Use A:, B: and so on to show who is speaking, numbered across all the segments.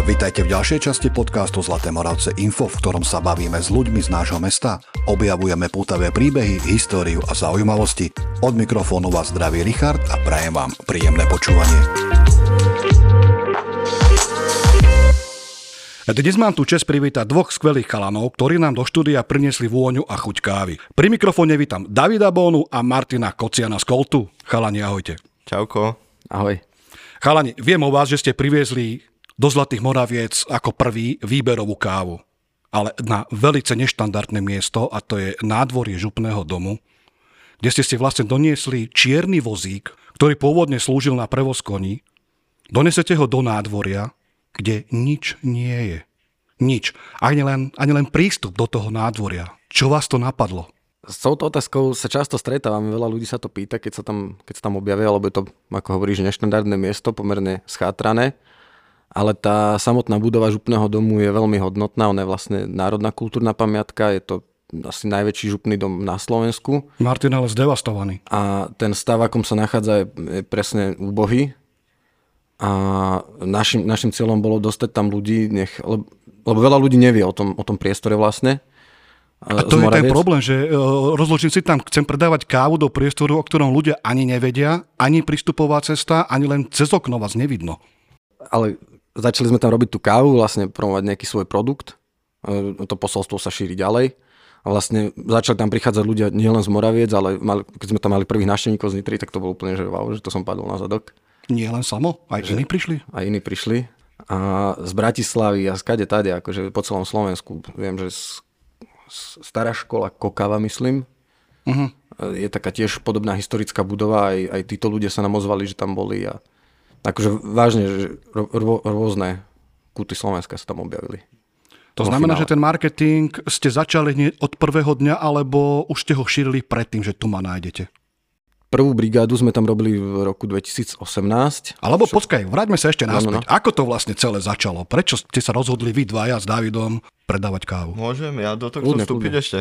A: Vítajte v ďalšej časti podcastu Zlaté Moravce Info, v ktorom sa bavíme s ľuďmi z nášho mesta. Objavujeme pútavé príbehy, históriu a zaujímavosti. Od mikrofónu vás zdraví Richard a prajem vám príjemné počúvanie. Dnes mám tu čest privítať dvoch skvelých chalanov, ktorí nám do štúdia priniesli vôňu a chuť kávy. Pri mikrofóne vítam Davida Bónu a Martina Kociana z Koltu. Chalani, ahojte.
B: Čauko.
C: Ahoj.
A: Chalani, viem o vás, že ste priviezli do Zlatých Moraviec ako prvý výberovú kávu. Ale na velice neštandardné miesto, a to je nádvorie župného domu, kde ste si vlastne doniesli čierny vozík, ktorý pôvodne slúžil na prevoz koní, donesete ho do nádvoria, kde nič nie je. Nič. Ani len, ani len prístup do toho nádvoria. Čo vás to napadlo?
C: S touto otázkou sa často stretávame, veľa ľudí sa to pýta, keď sa tam, keď sa tam objavia, lebo je to, ako hovoríš, neštandardné miesto, pomerne schátrané. Ale tá samotná budova župného domu je veľmi hodnotná, ona je vlastne národná kultúrna pamiatka, je to asi najväčší župný dom na Slovensku.
A: Martin ale zdevastovaný.
C: A ten stav, akom sa nachádza, je, presne úbohý. A našim, našim cieľom bolo dostať tam ľudí, nech, lebo, lebo veľa ľudí nevie o tom, o tom priestore vlastne.
A: A to je ten problém, že rozložím si tam, chcem predávať kávu do priestoru, o ktorom ľudia ani nevedia, ani prístupová cesta, ani len cez okno vás nevidno.
C: Ale začali sme tam robiť tú kávu, vlastne promovať nejaký svoj produkt. Uh, to posolstvo sa šíri ďalej. A vlastne začali tam prichádzať ľudia nielen z Moraviec, ale mali, keď sme tam mali prvých návštevníkov z Nitry, tak to bolo úplne, že wow, že to som padol na zadok.
A: Nie len samo, aj že, iní prišli?
C: Aj iní prišli. A z Bratislavy a z kade tade, akože po celom Slovensku. Viem, že z, z stará škola Kokava, myslím. Uh-huh. Je taká tiež podobná historická budova, aj, aj títo ľudia sa nám ozvali, že tam boli a akože vážne, že rô, rôzne kúty Slovenska sa tam objavili.
A: To znamená, finále. že ten marketing ste začali od prvého dňa, alebo už ste ho šírili predtým, že tu ma nájdete?
C: Prvú brigádu sme tam robili v roku 2018.
A: Alebo Čo... počkaj, vráťme sa ešte naspäť. No, no. Ako to vlastne celé začalo? Prečo ste sa rozhodli vy dvaja s Davidom predávať kávu?
B: Môžem ja do toho vstúpiť ešte?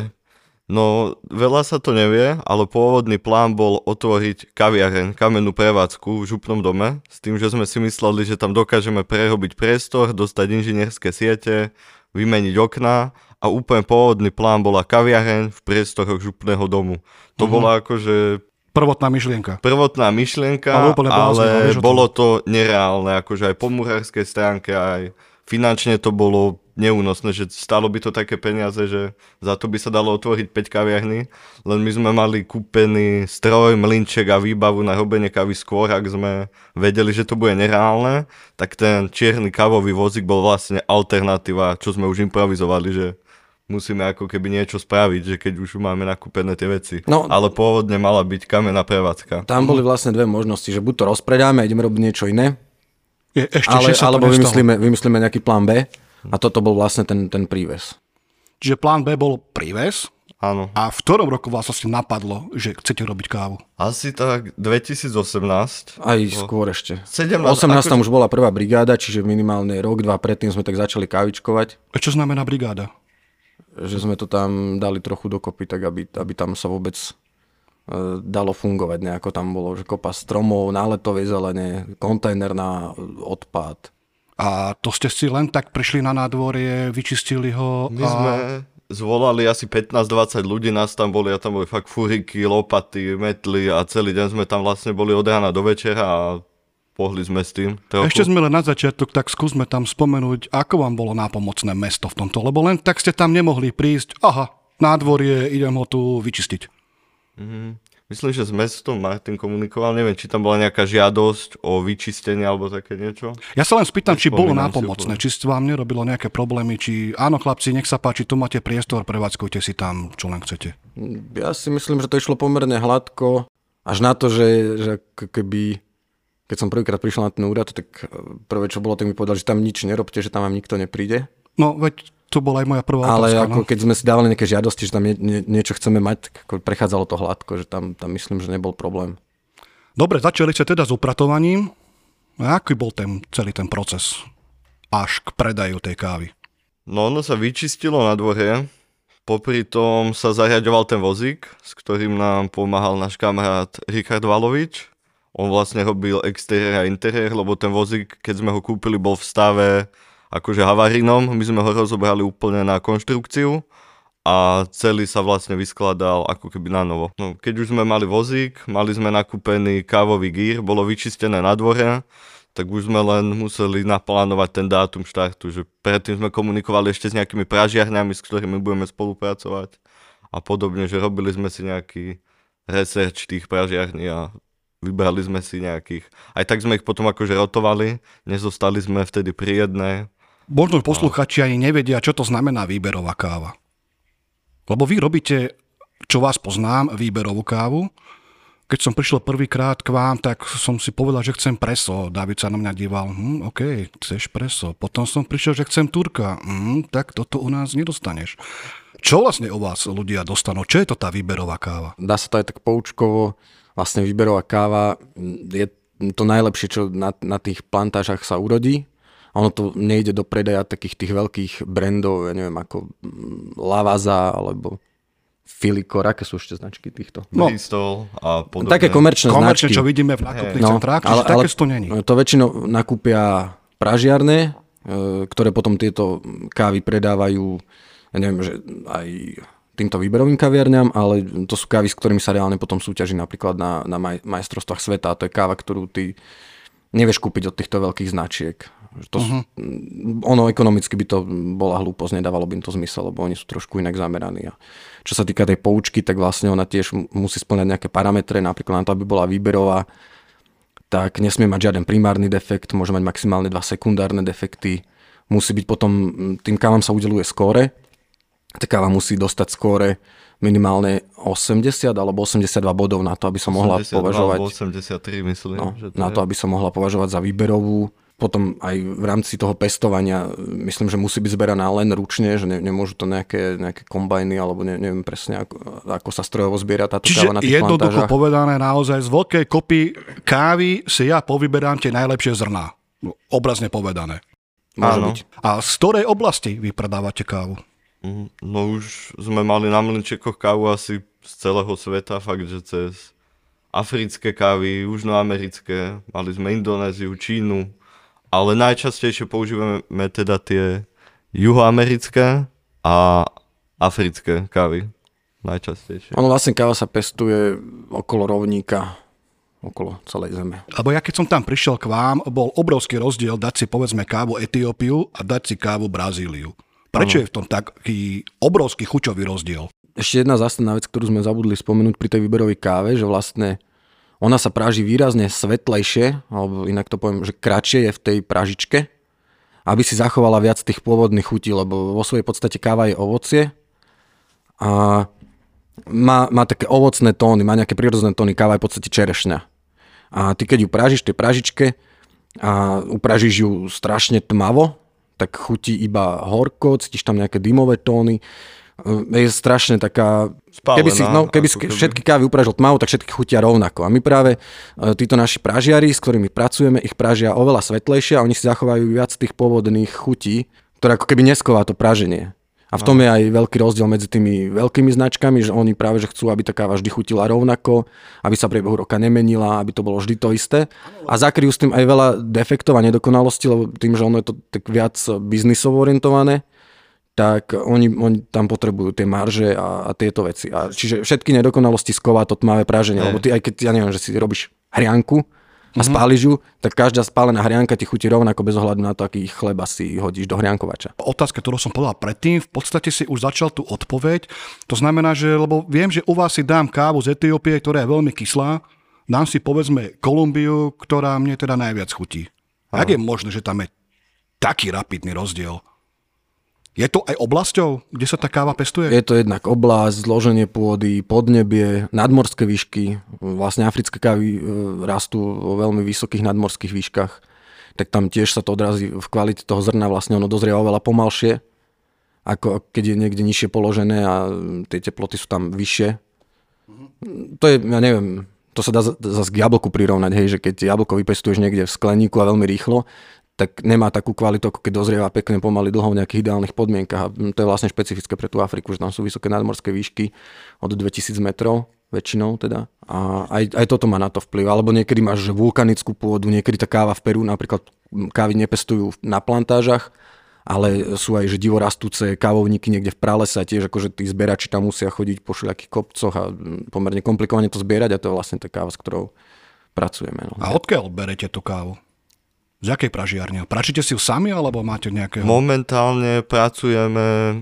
B: No, veľa sa to nevie, ale pôvodný plán bol otvoriť kaviareň, kamennú prevádzku v župnom dome, s tým, že sme si mysleli, že tam dokážeme prerobiť priestor, dostať inžinierské siete, vymeniť okná a úplne pôvodný plán bola kaviareň v priestoroch župného domu. To uh-huh. bola akože
A: Prvotná myšlienka.
B: Prvotná myšlienka, ale, ale bolo to nereálne, akože aj po murárskej stránke, aj finančne to bolo neúnosné, že stalo by to také peniaze, že za to by sa dalo otvoriť 5 kaviarní, len my sme mali kúpený stroj, mlinček a výbavu na robenie kavy skôr, ak sme vedeli, že to bude nereálne, tak ten čierny kávový vozík bol vlastne alternatíva, čo sme už improvizovali, že musíme ako keby niečo spraviť, že keď už máme nakúpené tie veci. No, Ale pôvodne mala byť kamená prevádzka.
C: Tam boli vlastne dve možnosti, že buď to rozpredáme ideme robiť niečo iné,
A: je, ešte,
C: ale, alebo vymyslíme, vymyslíme nejaký plán B a toto bol vlastne ten, ten príves.
A: Čiže plán B bol príves?
B: Áno.
A: A v ktorom roku vás vlastne napadlo, že chcete robiť kávu?
B: Asi tak 2018.
C: Aj skôr ešte. 17, 18 tam už bola prvá brigáda, čiže minimálne rok, dva predtým sme tak začali kávičkovať.
A: A čo znamená brigáda?
C: že sme to tam dali trochu dokopy, tak aby, aby tam sa vôbec e, dalo fungovať nejako. Tam bolo že kopa stromov, náletovej zelene, kontajner na odpad.
A: A to ste si len tak prišli na nádvorie, vyčistili ho?
B: My a... sme zvolali asi 15-20 ľudí, nás tam boli a tam boli fakt furiky, lopaty, metly a celý deň sme tam vlastne boli od rána do večera a pohli sme s tým.
A: Trochu. Ešte sme len na začiatok, tak skúsme tam spomenúť, ako vám bolo nápomocné mesto v tomto, lebo len tak ste tam nemohli prísť, aha, nádvorie, idem ho tu vyčistiť.
B: Mm-hmm. Myslím, že s mestom Martin komunikoval, neviem, či tam bola nejaká žiadosť o vyčistenie alebo také niečo.
A: Ja sa len spýtam, či bolo nápomocné, či vám nerobilo nejaké problémy, či áno chlapci, nech sa páči, tu máte priestor, prevádzkujte si tam, čo len chcete.
C: Ja si myslím, že to išlo pomerne hladko, až na to, že, že keby keď som prvýkrát prišiel na ten úrad, tak e, prvé, čo bolo, tak mi povedal, že tam nič nerobte, že tam vám nikto nepríde.
A: No, veď to bola aj moja prvá
C: Ale
A: otázka.
C: ako no. keď sme si dávali nejaké žiadosti, že tam nie, nie, niečo chceme mať, tak ako prechádzalo to hladko, že tam, tam myslím, že nebol problém.
A: Dobre, začali ste teda s upratovaním. A aký bol ten, celý ten proces až k predaju tej kávy?
B: No ono sa vyčistilo na dvore, popri tom sa zariadoval ten vozík, s ktorým nám pomáhal náš kamarát Richard Valovič on vlastne robil exteriér a interiér, lebo ten vozík, keď sme ho kúpili, bol v stave akože havarinom, my sme ho rozobrali úplne na konštrukciu a celý sa vlastne vyskladal ako keby na novo. No, keď už sme mali vozík, mali sme nakúpený kávový gír, bolo vyčistené na dvore, tak už sme len museli naplánovať ten dátum štartu, že predtým sme komunikovali ešte s nejakými pražiarňami, s ktorými budeme spolupracovať a podobne, že robili sme si nejaký research tých pražiarní a vybrali sme si nejakých. Aj tak sme ich potom akože rotovali, nezostali sme vtedy pri jednej.
A: Možno posluchači ani nevedia, čo to znamená výberová káva. Lebo vy robíte, čo vás poznám, výberovú kávu. Keď som prišiel prvýkrát k vám, tak som si povedal, že chcem preso. David sa na mňa díval, hm, OK, chceš preso. Potom som prišiel, že chcem turka. Hm, tak toto u nás nedostaneš. Čo vlastne u vás ľudia dostanú? Čo je to tá výberová káva?
C: Dá sa to aj tak poučkovo. Vlastne výberová káva je to najlepšie, čo na, na tých plantážach sa urodí ono to nejde do predaja takých tých veľkých brandov, ja neviem, ako mm, Lavaza alebo Filikor, aké sú ešte značky týchto?
B: No, Bristol a podobne.
C: Také komerčné,
A: komerčné
C: značky.
A: čo vidíme v nákupných no, centrách, ale, ale, to není.
C: To väčšinou nakúpia pražiarne, e, ktoré potom tieto kávy predávajú, ja neviem, že aj týmto výberovým kaviarňam, ale to sú kávy, s ktorými sa reálne potom súťaží napríklad na, na maj, majstrovstvách sveta. A to je káva, ktorú ty nevieš kúpiť od týchto veľkých značiek. To, uh-huh. Ono ekonomicky by to bola hlúposť, nedávalo by im to zmysel, lebo oni sú trošku inak zameraní. A čo sa týka tej poučky, tak vlastne ona tiež musí splňať nejaké parametre, napríklad na to, aby bola výberová, tak nesmie mať žiaden primárny defekt, môže mať maximálne dva sekundárne defekty, musí byť potom, tým kávam sa udeluje skóre, tá káva musí dostať skóre minimálne 80 alebo 82 bodov na to, aby som mohla považovať...
B: 83 myslím.
C: No, že to na je... to, aby som mohla považovať za výberovú potom aj v rámci toho pestovania myslím, že musí byť zberaná len ručne, že ne, nemôžu to nejaké, nejaké kombajny alebo ne, neviem presne, ako, ako sa strojovo zbiera táto
A: Čiže
C: káva na tých
A: jednoducho
C: plantážach.
A: povedané naozaj z veľkej kopy kávy si ja povyberám tie najlepšie zrná. No, obrazne povedané.
C: Môže byť.
A: A z ktorej oblasti vy predávate kávu?
B: Mhm. No už sme mali na mlinčekoch kávu asi z celého sveta, fakt, že cez africké kávy, južnoamerické, mali sme Indonéziu, Čínu, ale najčastejšie používame teda tie juhoamerické a africké kávy. Najčastejšie.
C: Ono vlastne káva sa pestuje okolo rovníka, okolo celej zeme.
A: Lebo ja keď som tam prišiel k vám, bol obrovský rozdiel dať si povedzme kávu Etiópiu a dať si kávu Brazíliu. Prečo ano. je v tom taký obrovský chuťový rozdiel?
C: Ešte jedna zásadná vec, ktorú sme zabudli spomenúť pri tej výberovej káve, že vlastne ona sa práži výrazne svetlejšie, alebo inak to poviem, že kratšie je v tej pražičke, aby si zachovala viac tých pôvodných chutí, lebo vo svojej podstate káva je ovocie a má, má také ovocné tóny, má nejaké prírodzené tóny, káva je v podstate čerešňa. A ty keď ju pražíš tej pražičke a upražíš ju strašne tmavo, tak chutí iba horko, cítiš tam nejaké dymové tóny, je strašne taká...
B: Spálená,
C: keby si, no, keby si všetky kávy upražil tmavo, tak všetky chutia rovnako. A my práve, e, títo naši pražiari, s ktorými pracujeme, ich pražia oveľa svetlejšie a oni si zachovajú viac tých pôvodných chutí, ktoré ako keby nesková to praženie. A v tom je aj veľký rozdiel medzi tými veľkými značkami, že oni práve že chcú, aby tá káva vždy chutila rovnako, aby sa priebehu roka nemenila, aby to bolo vždy to isté. A zakryjú s tým aj veľa defektov a nedokonalostí, lebo tým, že ono je to tak viac biznisovo orientované, tak oni, oni tam potrebujú tie marže a, a tieto veci. A čiže všetky nedokonalosti sková to tmavé práženie, lebo ty aj keď, ja neviem, že si robíš hrianku a mm-hmm. spáliš ju, tak každá spálená hrianka ti chutí rovnako bez ohľadu na to, aký chleba si hodíš do hriankovača.
A: Otázka, ktorú som povedal predtým, v podstate si už začal tú odpoveď. To znamená, že, lebo viem, že u vás si dám kávu z Etiópie, ktorá je veľmi kyslá, dám si povedzme Kolumbiu, ktorá mne teda najviac chutí. Aha. Jak je možné, že tam je taký rapidný rozdiel? Je to aj oblasťou, kde sa tá káva pestuje?
C: Je to jednak oblasť, zloženie pôdy, podnebie, nadmorské výšky. Vlastne africké kávy e, rastú vo veľmi vysokých nadmorských výškach. Tak tam tiež sa to odrazí v kvalite toho zrna. Vlastne ono dozrie oveľa pomalšie, ako keď je niekde nižšie položené a tie teploty sú tam vyššie. To je, ja neviem, to sa dá zase k jablku prirovnať, hej, že keď jablko vypestuješ niekde v skleníku a veľmi rýchlo, tak nemá takú kvalitu, ako keď dozrieva pekne pomaly dlho v nejakých ideálnych podmienkach. A to je vlastne špecifické pre tú Afriku, že tam sú vysoké nadmorské výšky od 2000 metrov väčšinou teda. A aj, aj toto má na to vplyv. Alebo niekedy máš vulkanickú pôdu, niekedy tá káva v Peru, napríklad kávy nepestujú na plantážach, ale sú aj že divorastúce kávovníky niekde v pralese a tiež akože tí zberači tam musia chodiť po všelijakých kopcoch a pomerne komplikovane to zbierať a to je vlastne tá káva, s ktorou pracujeme. No.
A: A odkiaľ berete tú kávu? Z jakej pražiarne? Pračíte si ju sami alebo máte nejakého?
B: Momentálne pracujeme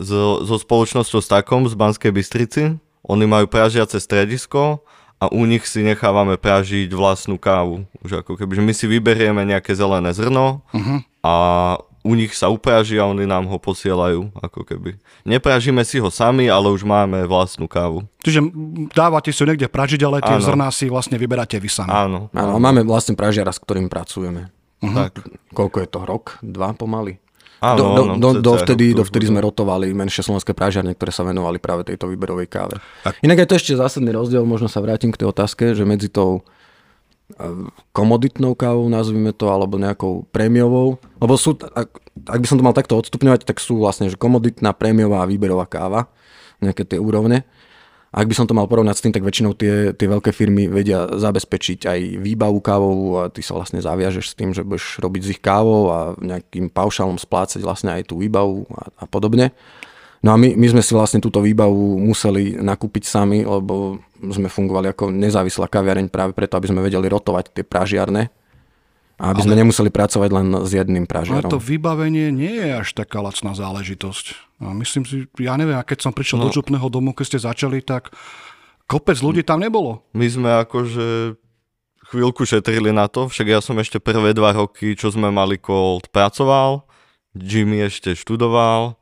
B: so, so spoločnosťou Stakom z Banskej Bystrici. Oni majú pražiace stredisko a u nich si nechávame pražiť vlastnú kávu. Už ako keby, že my si vyberieme nejaké zelené zrno uh-huh. a u nich sa upraží a oni nám ho posielajú, ako keby. Nepražíme si ho sami, ale už máme vlastnú kávu.
A: Čiže dávate si ho niekde pražiť, ale tie áno. zrná si vlastne vyberáte vy sami.
B: Áno.
C: áno. máme vlastne pražiara, s ktorým pracujeme. Uh-huh. Tak. Koľko je to? Rok? Dva pomaly?
B: Áno,
C: do, do, do, do, vtedy, do vtedy sme rotovali menšie slovenské prážiarne, ktoré sa venovali práve tejto výberovej káve. Tak. Inak je to ešte zásadný rozdiel, možno sa vrátim k tej otázke, že medzi tou komoditnou kávou, nazvime to, alebo nejakou prémiovou. Lebo sú, ak, ak by som to mal takto odstupňovať, tak sú vlastne že komoditná, prémiová a výberová káva, nejaké tie úrovne. A ak by som to mal porovnať s tým, tak väčšinou tie, tie veľké firmy vedia zabezpečiť aj výbavu kávovú a ty sa vlastne zaviažeš s tým, že budeš robiť z ich kávou a nejakým paušálom splácať vlastne aj tú výbavu a, a podobne. No a my, my sme si vlastne túto výbavu museli nakúpiť sami, lebo sme fungovali ako nezávislá kaviareň práve preto, aby sme vedeli rotovať tie pražiarne a aby ale, sme nemuseli pracovať len s jedným pražiarom.
A: Ale to vybavenie nie je až taká lacná záležitosť. A myslím si, ja neviem, a keď som prišiel no. do župného domu, keď ste začali, tak kopec ľudí tam nebolo.
B: My sme akože chvíľku šetrili na to, však ja som ešte prvé dva roky, čo sme mali Cold, pracoval, Jimmy ešte študoval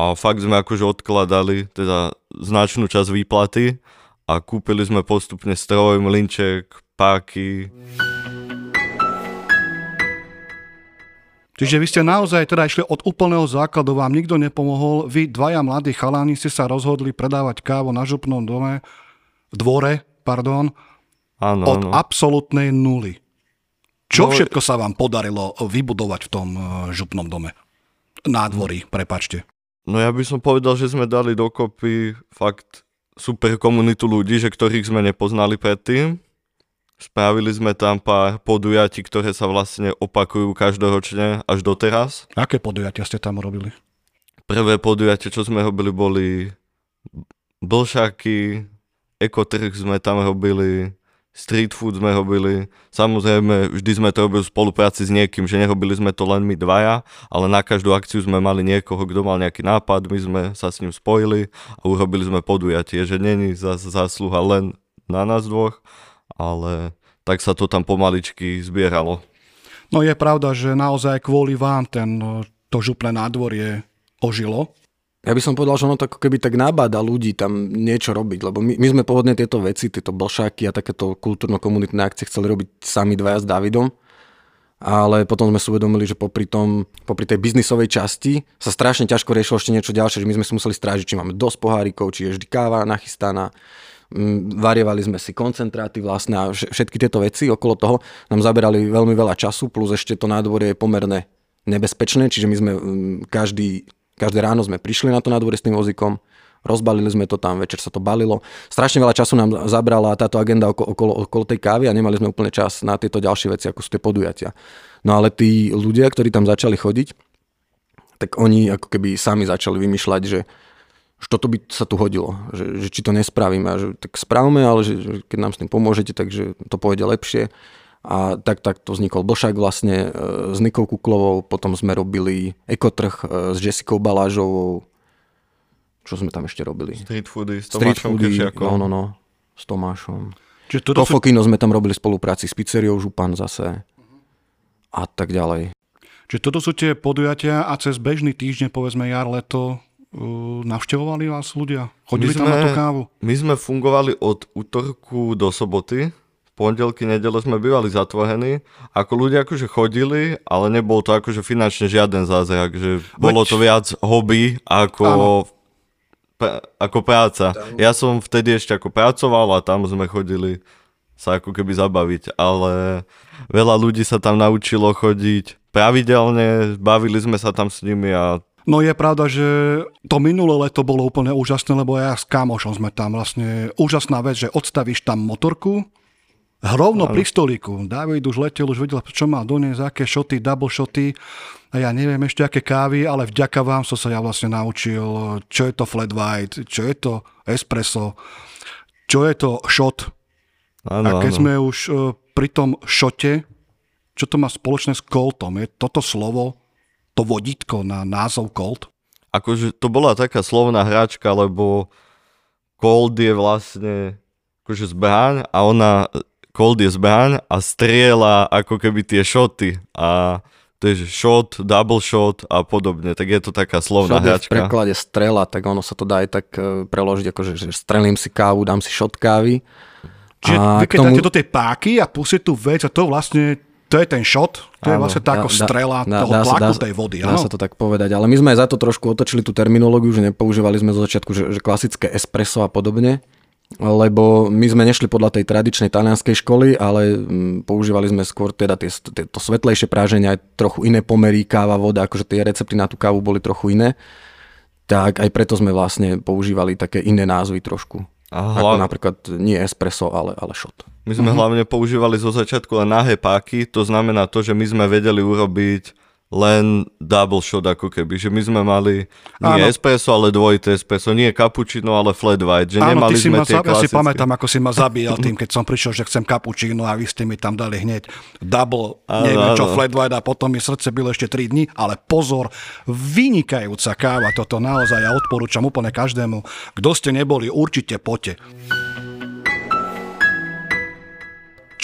B: a fakt sme akože odkladali teda značnú časť výplaty a kúpili sme postupne stroj, mlinček, páky.
A: Čiže vy ste naozaj teda išli od úplného základu, vám nikto nepomohol, vy dvaja mladí chaláni ste sa rozhodli predávať kávu na župnom dome, dvore, pardon,
B: ano,
A: od
B: ano.
A: absolútnej nuly. Čo no, všetko sa vám podarilo vybudovať v tom eh, župnom dome? Nádvorí, prepačte.
B: No ja by som povedal, že sme dali dokopy fakt super komunitu ľudí, že ktorých sme nepoznali predtým Spravili sme tam pár podujatí, ktoré sa vlastne opakujú každoročne až doteraz.
A: Aké podujatia ste tam robili?
B: Prvé podujatie, čo sme robili, boli blšaky, ekotrh sme tam robili, street food sme robili. Samozrejme, vždy sme to robili v spolupráci s niekým, že nerobili sme to len my dvaja, ale na každú akciu sme mali niekoho, kto mal nejaký nápad, my sme sa s ním spojili a urobili sme podujatie, že není zásluha len na nás dvoch, ale tak sa to tam pomaličky zbieralo.
A: No je pravda, že naozaj kvôli vám ten, to župné nádvorie ožilo.
C: Ja by som povedal, že ono to ako keby tak nabáda ľudí tam niečo robiť, lebo my, my sme pôvodne tieto veci, tieto blšáky a takéto kultúrno-komunitné akcie chceli robiť sami dvaja s Davidom, ale potom sme si uvedomili, že popri, tom, popri tej biznisovej časti sa strašne ťažko riešilo ešte niečo ďalšie, že my sme si museli strážiť, či máme dosť pohárikov, či je vždy káva nachystaná, Mm, varievali sme si koncentráty vlastne a všetky tieto veci okolo toho nám zaberali veľmi veľa času, plus ešte to nádvorie je pomerne nebezpečné, čiže my sme mm, každý, každé ráno sme prišli na to nádvorie s tým vozíkom, rozbalili sme to tam, večer sa to balilo. Strašne veľa času nám zabrala táto agenda okolo, okolo, okolo tej kávy a nemali sme úplne čas na tieto ďalšie veci, ako sú tie podujatia. No ale tí ľudia, ktorí tam začali chodiť, tak oni ako keby sami začali vymýšľať, že že toto by sa tu hodilo, že, že či to nespravíme, a že tak správme, ale že, že keď nám s tým pomôžete, takže to pôjde lepšie. A tak, tak to vznikol Blšak vlastne e, s Nikou Kuklovou, potom sme robili Ekotrh e, s Jessicou Balážovou, čo sme tam ešte robili?
B: Street foody s
C: Street
B: Tomášom
C: foody, No, no, no, s Tomášom. Čiže Tofokino sú... sme tam robili spolupráci s pizzeriou Župan zase a tak ďalej.
A: Čiže toto sú tie podujatia a cez bežný týždeň, povedzme jar, leto, Uh, navštevovali vás ľudia? Chodili sme, tam na tú kávu?
B: My sme fungovali od útorku do soboty. Pondelky, nedele sme bývali zatvorení. Ako ľudia akože chodili, ale nebol to akože finančne žiaden zázrak. Že bolo to viac hobby ako, pra, ako práca. Ja som vtedy ešte ako pracoval a tam sme chodili sa ako keby zabaviť, ale veľa ľudí sa tam naučilo chodiť pravidelne, bavili sme sa tam s nimi a
A: No je pravda, že to minulé leto bolo úplne úžasné, lebo ja s kamošom sme tam vlastne úžasná vec, že odstavíš tam motorku, Hrovno pri stolíku. David už letel, už vedel, čo má doniesť, aké šoty, double šoty. a ja neviem ešte aké kávy, ale vďaka vám som sa ja vlastne naučil, čo je to flat white, čo je to espresso, čo je to shot. Ano, a keď ano. sme už uh, pri tom šote, čo to má spoločné s Coltom? Je toto slovo, to vodítko na názov Colt?
B: Akože to bola taká slovná hráčka, lebo Colt je vlastne akože zbehaň a ona, Colt je zbehaň a striela ako keby tie šoty a to je shot, double shot a podobne, tak je to taká slovná shot hračka.
C: v preklade strela, tak ono sa to dá aj tak e, preložiť, akože že strelím si kávu, dám si shot kávy.
A: Čiže a vy keď tomu... dáte do tej páky a pustíte tú vec a to vlastne to je ten shot, to áno, je vlastne tá ako strela dá, toho dá, tlaku dá, tej vody.
C: Dá áno? sa to tak povedať, ale my sme aj za to trošku otočili tú terminológiu, že nepoužívali sme zo začiatku, že, že klasické espresso a podobne, lebo my sme nešli podľa tej tradičnej talianskej školy, ale mm, používali sme skôr teda tie, tie, to svetlejšie práženie, aj trochu iné pomery, káva, voda, akože tie recepty na tú kávu boli trochu iné. Tak aj preto sme vlastne používali také iné názvy trošku. A Ako napríklad nie espresso, ale, ale shot.
B: My sme mm-hmm. hlavne používali zo začiatku len nahé páky, to znamená to, že my sme vedeli urobiť len double shot ako keby, že my sme mali nie Áno. espresso, ale dvojité espresso, nie cappuccino, ale flat white, že Áno, nemali ty sme si ma, tie
A: Ja si pamätám, ako si ma zabíjal tým, keď som prišiel, že chcem cappuccino a vy ste mi tam dali hneď double, áno, neviem čo, flat white a potom mi srdce bylo ešte 3 dní, ale pozor, vynikajúca káva, toto naozaj ja odporúčam úplne každému. Kto ste neboli, určite poďte.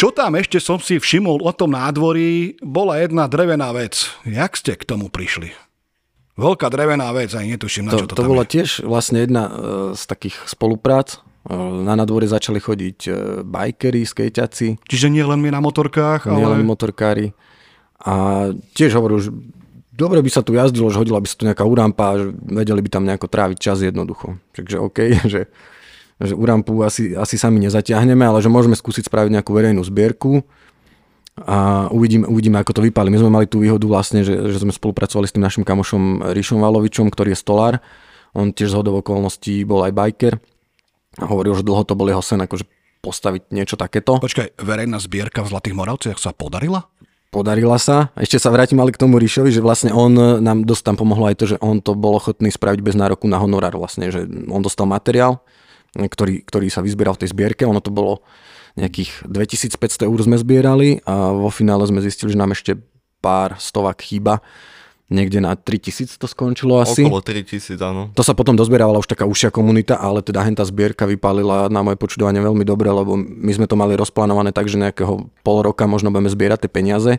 A: Čo tam ešte som si všimol o tom nádvorí, bola jedna drevená vec. Jak ste k tomu prišli? Veľká drevená vec, aj netuším, na
C: to,
A: čo to,
C: to
A: tam
C: bola
A: je.
C: tiež vlastne jedna e, z takých spoluprác. E, na nadvore začali chodiť e, bajkery, skejťaci.
A: Čiže nie len my na motorkách,
C: nie ale... len motorkári. A tiež hovoril, že dobre by sa tu jazdilo, že hodila by sa tu nejaká urampa, že vedeli by tam nejako tráviť čas jednoducho. Takže OK, že že u rampu asi, asi sami nezatiahneme, ale že môžeme skúsiť spraviť nejakú verejnú zbierku a uvidíme, uvidíme, ako to vypáli. My sme mali tú výhodu vlastne, že, že sme spolupracovali s tým našim kamošom Ríšom Valovičom, ktorý je stolár. On tiež z hodov okolností bol aj biker a hovoril, že dlho to bol jeho sen akože postaviť niečo takéto.
A: Počkaj, verejná zbierka v Zlatých Moravciach sa podarila?
C: Podarila sa. Ešte sa vrátim ale k tomu Ríšovi, že vlastne on nám dosť tam pomohlo aj to, že on to bol ochotný spraviť bez nároku na honorár vlastne, že on dostal materiál, ktorý, ktorý sa vyzbieral v tej zbierke. Ono to bolo nejakých 2500 eur sme zbierali a vo finále sme zistili, že nám ešte pár stovák chýba. Niekde na 3000 to skončilo asi.
B: Okolo 3000, áno.
C: To sa potom dozbierávala už taká užšia komunita, ale teda henta zbierka vypálila na moje počudovanie veľmi dobre, lebo my sme to mali rozplánované tak, že nejakého pol roka možno budeme zbierať tie peniaze.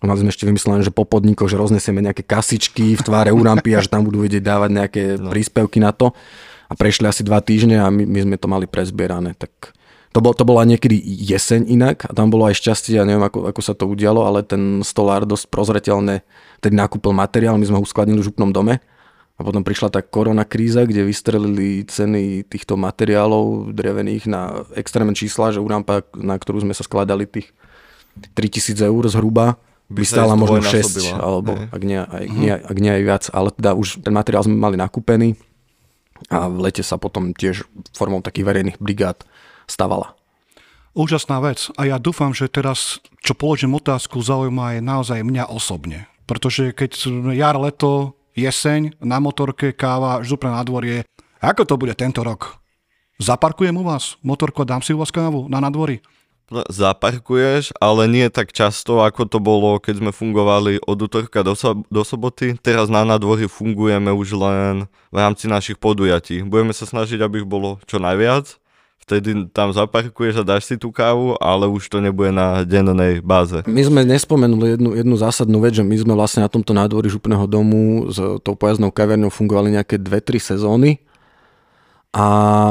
C: Mali sme ešte vymyslené, že po podnikoch, že roznesieme nejaké kasičky v tváre urampy a že tam budú vedieť dávať nejaké no. príspevky na to a prešli asi dva týždne a my, my sme to mali prezbierané. Tak to, bol, to bola niekedy jeseň inak a tam bolo aj šťastie, ja neviem ako, ako sa to udialo, ale ten stolár dosť prozreteľne tedy nakúpil materiál, my sme ho uskladnili v župnom dome a potom prišla tá korona kríza, kde vystrelili ceny týchto materiálov drevených na extrémne čísla, že urampa, na ktorú sme sa skladali tých 3000 eur zhruba, by stála možno 6, alebo ak nie, aj, nie, ak nie aj viac, ale teda už ten materiál sme mali nakúpený, a v lete sa potom tiež formou takých verejných brigád stavala.
A: Úžasná vec a ja dúfam, že teraz, čo položím otázku, zaujíma aj naozaj mňa osobne. Pretože keď jar, leto, jeseň, na motorke, káva, župné nádvorie, ako to bude tento rok? Zaparkujem u vás motorko a dám si u vás kávu na nadvorí?
B: Zaparkuješ, ale nie tak často, ako to bolo, keď sme fungovali od útorka do, so- do soboty. Teraz na nadvory fungujeme už len v rámci našich podujatí. Budeme sa snažiť, aby ich bolo čo najviac. Vtedy tam zaparkuješ a dáš si tú kávu, ale už to nebude na dennej báze.
C: My sme nespomenuli jednu, jednu zásadnú vec, že my sme vlastne na tomto nádvorí župného domu s tou pojazdnou kaverňou fungovali nejaké 2-3 sezóny a,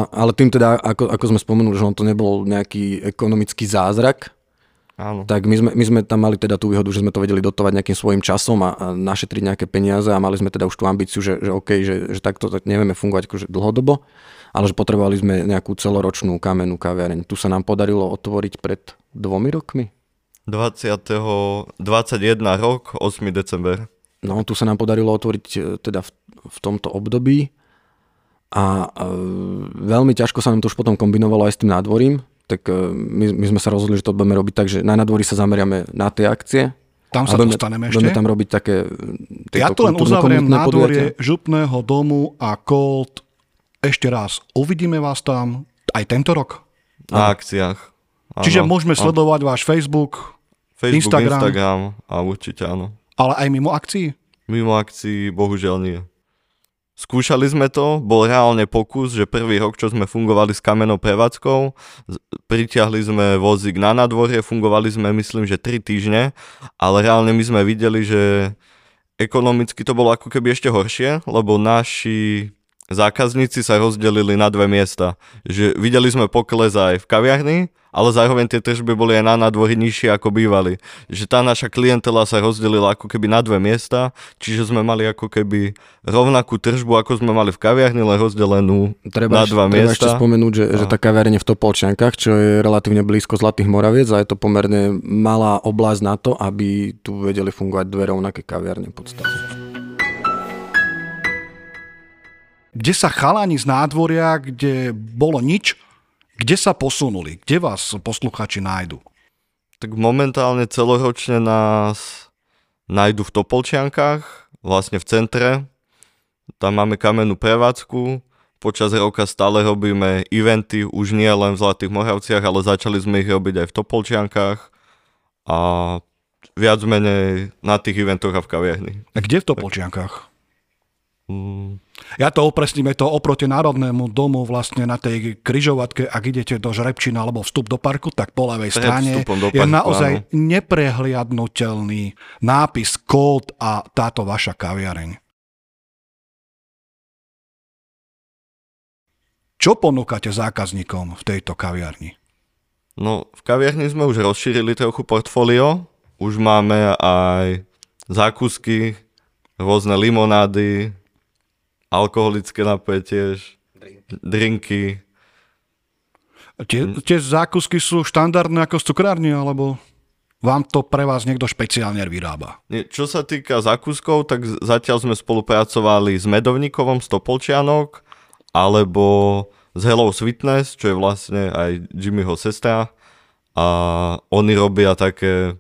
C: ale tým teda, ako, ako sme spomenuli, že on to nebol nejaký ekonomický zázrak, Áno. tak my sme, my sme tam mali teda tú výhodu, že sme to vedeli dotovať nejakým svojim časom a, a našetriť nejaké peniaze a mali sme teda už tú ambíciu, že, že OK, že, že takto tak nevieme fungovať akože dlhodobo, ale že potrebovali sme nejakú celoročnú kamennú kaviareň. Tu sa nám podarilo otvoriť pred dvomi rokmi.
B: 20. 21 rok, 8. december.
C: No, tu sa nám podarilo otvoriť e, teda v, v tomto období a veľmi ťažko sa nám to už potom kombinovalo aj s tým nádvorím, tak e, my, my sme sa rozhodli, že to budeme robiť tak, že na nádvorí sa zameriame na tie akcie
A: Tam sa budeme, dostaneme ešte.
C: Budeme tam robiť také...
A: Ja to len uzavriem nádvorie župného domu a Colt ešte raz. Uvidíme vás tam aj tento rok.
B: Na akciách.
A: Áno. Čiže môžeme sledovať váš Facebook,
B: Facebook, Instagram. Instagram a určite áno.
A: Ale aj mimo akcií?
B: Mimo akcií bohužiaľ nie. Skúšali sme to, bol reálne pokus, že prvý rok, čo sme fungovali s kamenou prevádzkou, pritiahli sme vozík na nadvorie, fungovali sme myslím, že 3 týždne, ale reálne my sme videli, že ekonomicky to bolo ako keby ešte horšie, lebo naši zákazníci sa rozdelili na dve miesta. Že videli sme pokles aj v kaviarni, ale zároveň tie tržby boli aj na nádvory nižšie ako bývali. Že tá naša klientela sa rozdelila ako keby na dve miesta, čiže sme mali ako keby rovnakú tržbu, ako sme mali v kaviarni, len rozdelenú treba na dva
C: treba
B: miesta.
C: Treba ešte spomenúť, že, že tá kaviarne v Topolčiankach, čo je relatívne blízko Zlatých Moraviec a je to pomerne malá oblasť na to, aby tu vedeli fungovať dve rovnaké kaviarne v podstate
A: kde sa chalani z nádvoria, kde bolo nič, kde sa posunuli? Kde vás posluchači nájdu?
B: Tak momentálne celoročne nás nájdu v Topolčiankách, vlastne v centre. Tam máme kamennú prevádzku. Počas roka stále robíme eventy, už nie len v Zlatých Moravciach, ale začali sme ich robiť aj v Topolčiankách. A viac menej na tých eventoch a v kaviarni.
A: A kde v Topolčiankách? Mm. Ja to opresníme to oproti Národnému domu vlastne na tej kryžovatke, ak idete do Žrebčina alebo vstup do parku, tak po ľavej strane parku, je naozaj áno. neprehliadnutelný nápis, kód a táto vaša kaviareň. Čo ponúkate zákazníkom v tejto kaviarni?
B: No, v kaviarni sme už rozšírili trochu portfólio. Už máme aj zákusky, rôzne limonády, alkoholické napoje tiež, drinky. drinky.
A: Tie, tie zákusky sú štandardné ako z cukrárne, alebo vám to pre vás niekto špeciálne vyrába?
B: Nie, čo sa týka zákuskov, tak zatiaľ sme spolupracovali s Medovníkovom z Topolčianok, alebo s Hello Sweetness, čo je vlastne aj Jimmyho sestra. A oni robia také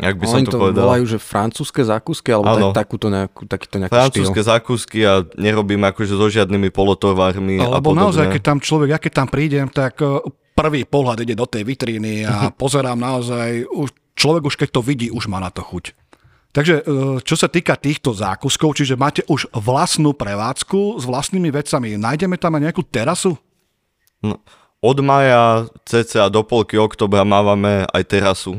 B: Jak by som
C: to,
B: to povedal?
C: volajú, že francúzske zákusky, alebo tak, takúto nejakú, takýto nejaký
B: Francúzske
C: štýl.
B: zákusky a nerobím akože so žiadnymi polotovarmi
A: Lebo
B: a
A: naozaj, keď tam človek, ja keď tam prídem, tak e, prvý pohľad ide do tej vitríny a pozerám naozaj, už, človek už keď to vidí, už má na to chuť. Takže e, čo sa týka týchto zákuskov, čiže máte už vlastnú prevádzku s vlastnými vecami, nájdeme tam aj nejakú terasu?
B: No, od maja cca do polky oktobra mávame aj terasu.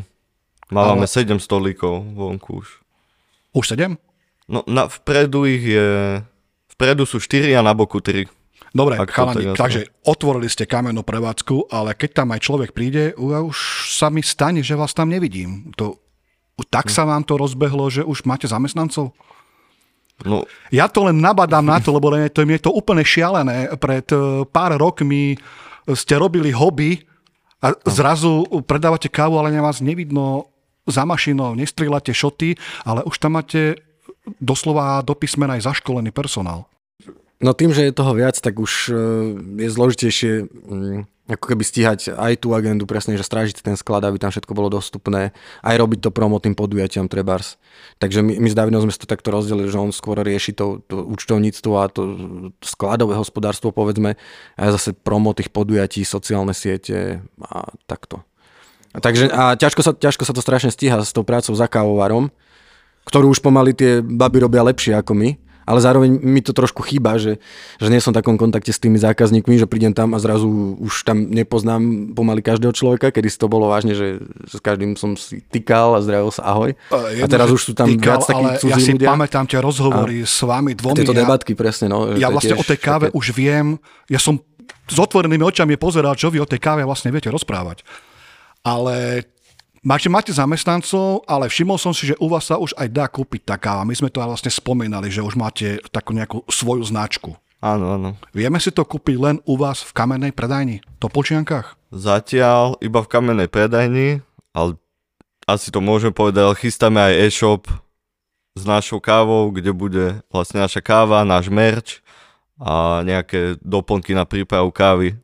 B: Máme Ale... 7 stolíkov vonku už.
A: Už 7?
B: No na, vpredu ich je... Vpredu sú 4 a na boku 3.
A: Dobre, chalani, takže otvorili ste kamennú prevádzku, ale keď tam aj človek príde, už sa mi stane, že vás tam nevidím. To, tak sa vám to rozbehlo, že už máte zamestnancov? No. Ja to len nabadám na to, lebo to, je to úplne šialené. Pred eh, pár rokmi ste robili hobby a zrazu predávate kávu, ale na vás nevidno za mašinou, nestrieľate šoty, ale už tam máte doslova do písmena aj zaškolený personál.
C: No tým, že je toho viac, tak už e, je zložitejšie mm, ako keby stíhať aj tú agendu presne, že strážiť ten sklad, aby tam všetko bolo dostupné, aj robiť to promo tým podujatiam trebárs. Takže my, my s Davidom sme to takto rozdelili, že on skôr rieši to, to účtovníctvo a to skladové hospodárstvo, povedzme, a zase promo tých podujatí, sociálne siete a takto. Takže a ťažko sa, ťažko sa to strašne stíha s tou prácou za kávovarom, ktorú už pomaly tie baby robia lepšie ako my, ale zároveň mi to trošku chýba, že, že nie som v takom kontakte s tými zákazníkmi, že prídem tam a zrazu už tam nepoznám pomaly každého človeka, kedy to bolo vážne, že s každým som si tykal a zdravil sa ahoj. Jedno, a teraz už sú tam tykal, viac takých cudzí
A: ja si
C: ľudia.
A: pamätám tie rozhovory a s vami dvomi.
C: Tieto debatky, presne. No,
A: ja vlastne o tej káve také... už viem, ja som s otvorenými očami pozeral, čo vy o tej káve vlastne viete rozprávať ale Máte, máte zamestnancov, ale všimol som si, že u vás sa už aj dá kúpiť taká. My sme to aj vlastne spomínali, že už máte takú nejakú svoju značku.
B: Áno, áno.
A: Vieme si to kúpiť len u vás v kamennej predajni, to počiankách?
B: Zatiaľ iba v kamennej predajni, ale asi to môžeme povedať, ale chystáme aj e-shop s našou kávou, kde bude vlastne naša káva, náš merch a nejaké doplnky na prípravu kávy.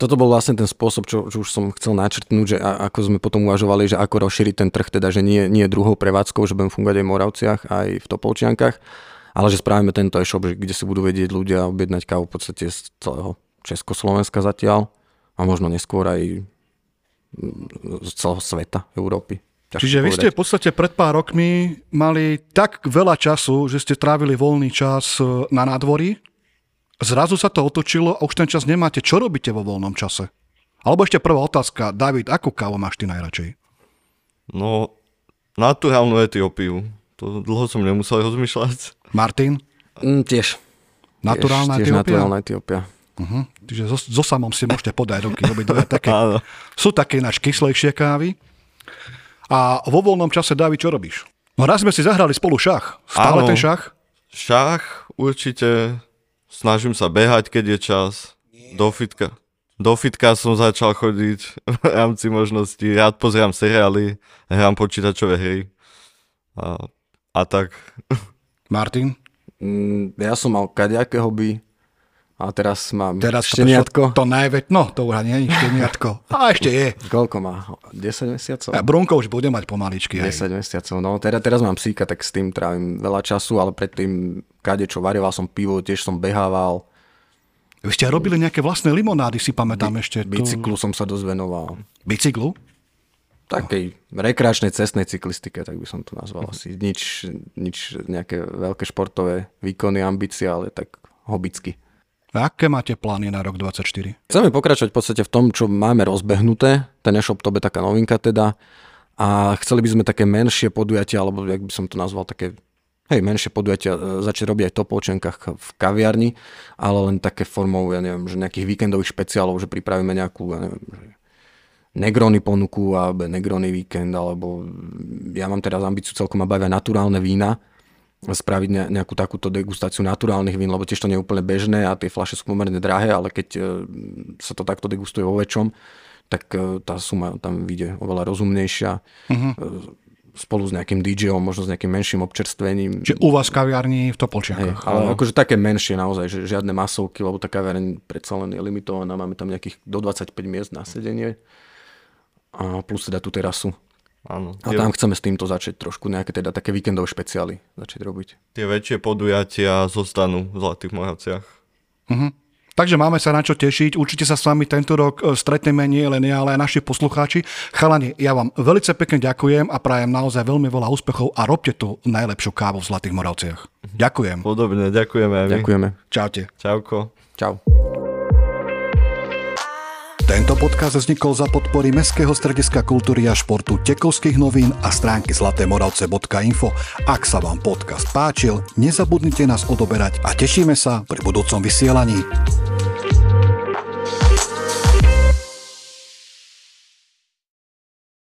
C: Toto bol vlastne ten spôsob, čo, čo už som chcel načrtnúť, že a, ako sme potom uvažovali, že ako rozšíriť ten trh, teda že nie, nie druhou prevádzkou, že budem fungovať aj v Moravciach, aj v Topolčiankach, ale že spravíme tento e-shop, kde si budú vedieť ľudia objednať kávu v podstate z celého Československa zatiaľ a možno neskôr aj z celého sveta, Európy.
A: Čiže vy ste v podstate pred pár rokmi mali tak veľa času, že ste trávili voľný čas e, na nádvorí, zrazu sa to otočilo a už ten čas nemáte. Čo robíte vo voľnom čase? Alebo ešte prvá otázka. David, akú kávu máš ty najradšej?
B: No, naturálnu etiópiu. To dlho som nemusel rozmýšľať.
A: Martin?
C: Mm, tiež.
A: Naturálna
C: tiež, tiež
A: etiópia?
C: naturálna etiópia.
A: Uh-huh. Čiže so, so samom si môžete podať ruky. Robiť také, sú také ináč kyslejšie kávy. A vo voľnom čase, David, čo robíš? No raz sme si zahrali spolu šach. Stále Áno, ten šach?
B: Šach určite. Snažím sa behať, keď je čas. Do fitka. Do fitka som začal chodiť v rámci možností. Rád pozerám seriály, hrám počítačové hry. A, a tak.
A: Martin?
C: Mm, ja som mal kadejaké hobby. A teraz mám
A: teraz
C: šteniatko.
A: To, to najväč... No, to už nie je šteniatko. A ešte je.
C: Koľko má? 10 mesiacov?
A: A Brunko už bude mať pomaličky.
C: 10 aj. mesiacov. No, teraz, teraz mám psíka, tak s tým trávim veľa času, ale predtým kade čo varioval som pivo, tiež som behával.
A: Vy ste robili nejaké vlastné limonády, si pamätám By, ešte.
C: Bicyklu som sa dosť venoval.
A: Bicyklu?
C: Takej rekreačnej cestnej cyklistike, tak by som to nazval asi. Nič, nič nejaké veľké športové výkony, ambície, ale tak hobicky.
A: Aké máte plány na rok 2024?
C: Chceme pokračovať v podstate v tom, čo máme rozbehnuté. Ten e-shop to je taká novinka teda. A chceli by sme také menšie podujatia, alebo jak by som to nazval, také hej, menšie podujatia e, začať robiť aj to po v kaviarni, ale len také formou, ja neviem, že nejakých víkendových špeciálov, že pripravíme nejakú, ja neviem, že Negrony ponuku, alebo Negrony víkend, alebo ja mám teraz ambíciu celkom ma bavia naturálne vína, spraviť nejakú takúto degustáciu naturálnych vín, lebo tiež to nie je úplne bežné a tie fľaše sú pomerne drahé, ale keď e, sa to takto degustuje vo väčšom, tak e, tá suma tam vyjde oveľa rozumnejšia. Uh-huh. Spolu s nejakým DJom, možno s nejakým menším občerstvením.
A: Čiže u vás kaviarní v Topolčiankach.
C: Hey, ale akože také menšie naozaj, že žiadne masovky, lebo tá kaviareň predsa len je limitovaná, máme tam nejakých do 25 miest na sedenie a plus teda tú terasu.
B: Áno.
C: A tam chceme s týmto začať trošku nejaké teda také víkendové špeciály začať robiť.
B: Tie väčšie podujatia zostanú v Zlatých Moravciach.
A: Uh-huh. Takže máme sa na čo tešiť. Určite sa s vami tento rok e, stretneme nie len ja, ale aj naši poslucháči. Chalani, ja vám veľmi pekne ďakujem a prajem naozaj veľmi veľa úspechov a robte tu najlepšiu kávu v Zlatých Moravciach. Ďakujem.
B: Podobne, ďakujeme aj
C: Ďakujeme.
A: Čaute.
B: Čauko.
C: Čau.
A: Tento podcast vznikol za podpory Mestského strediska kultúry a športu Tekovských novín a stránky zlatémoravce.info. Ak sa vám podcast páčil, nezabudnite nás odoberať a tešíme sa pri budúcom vysielaní.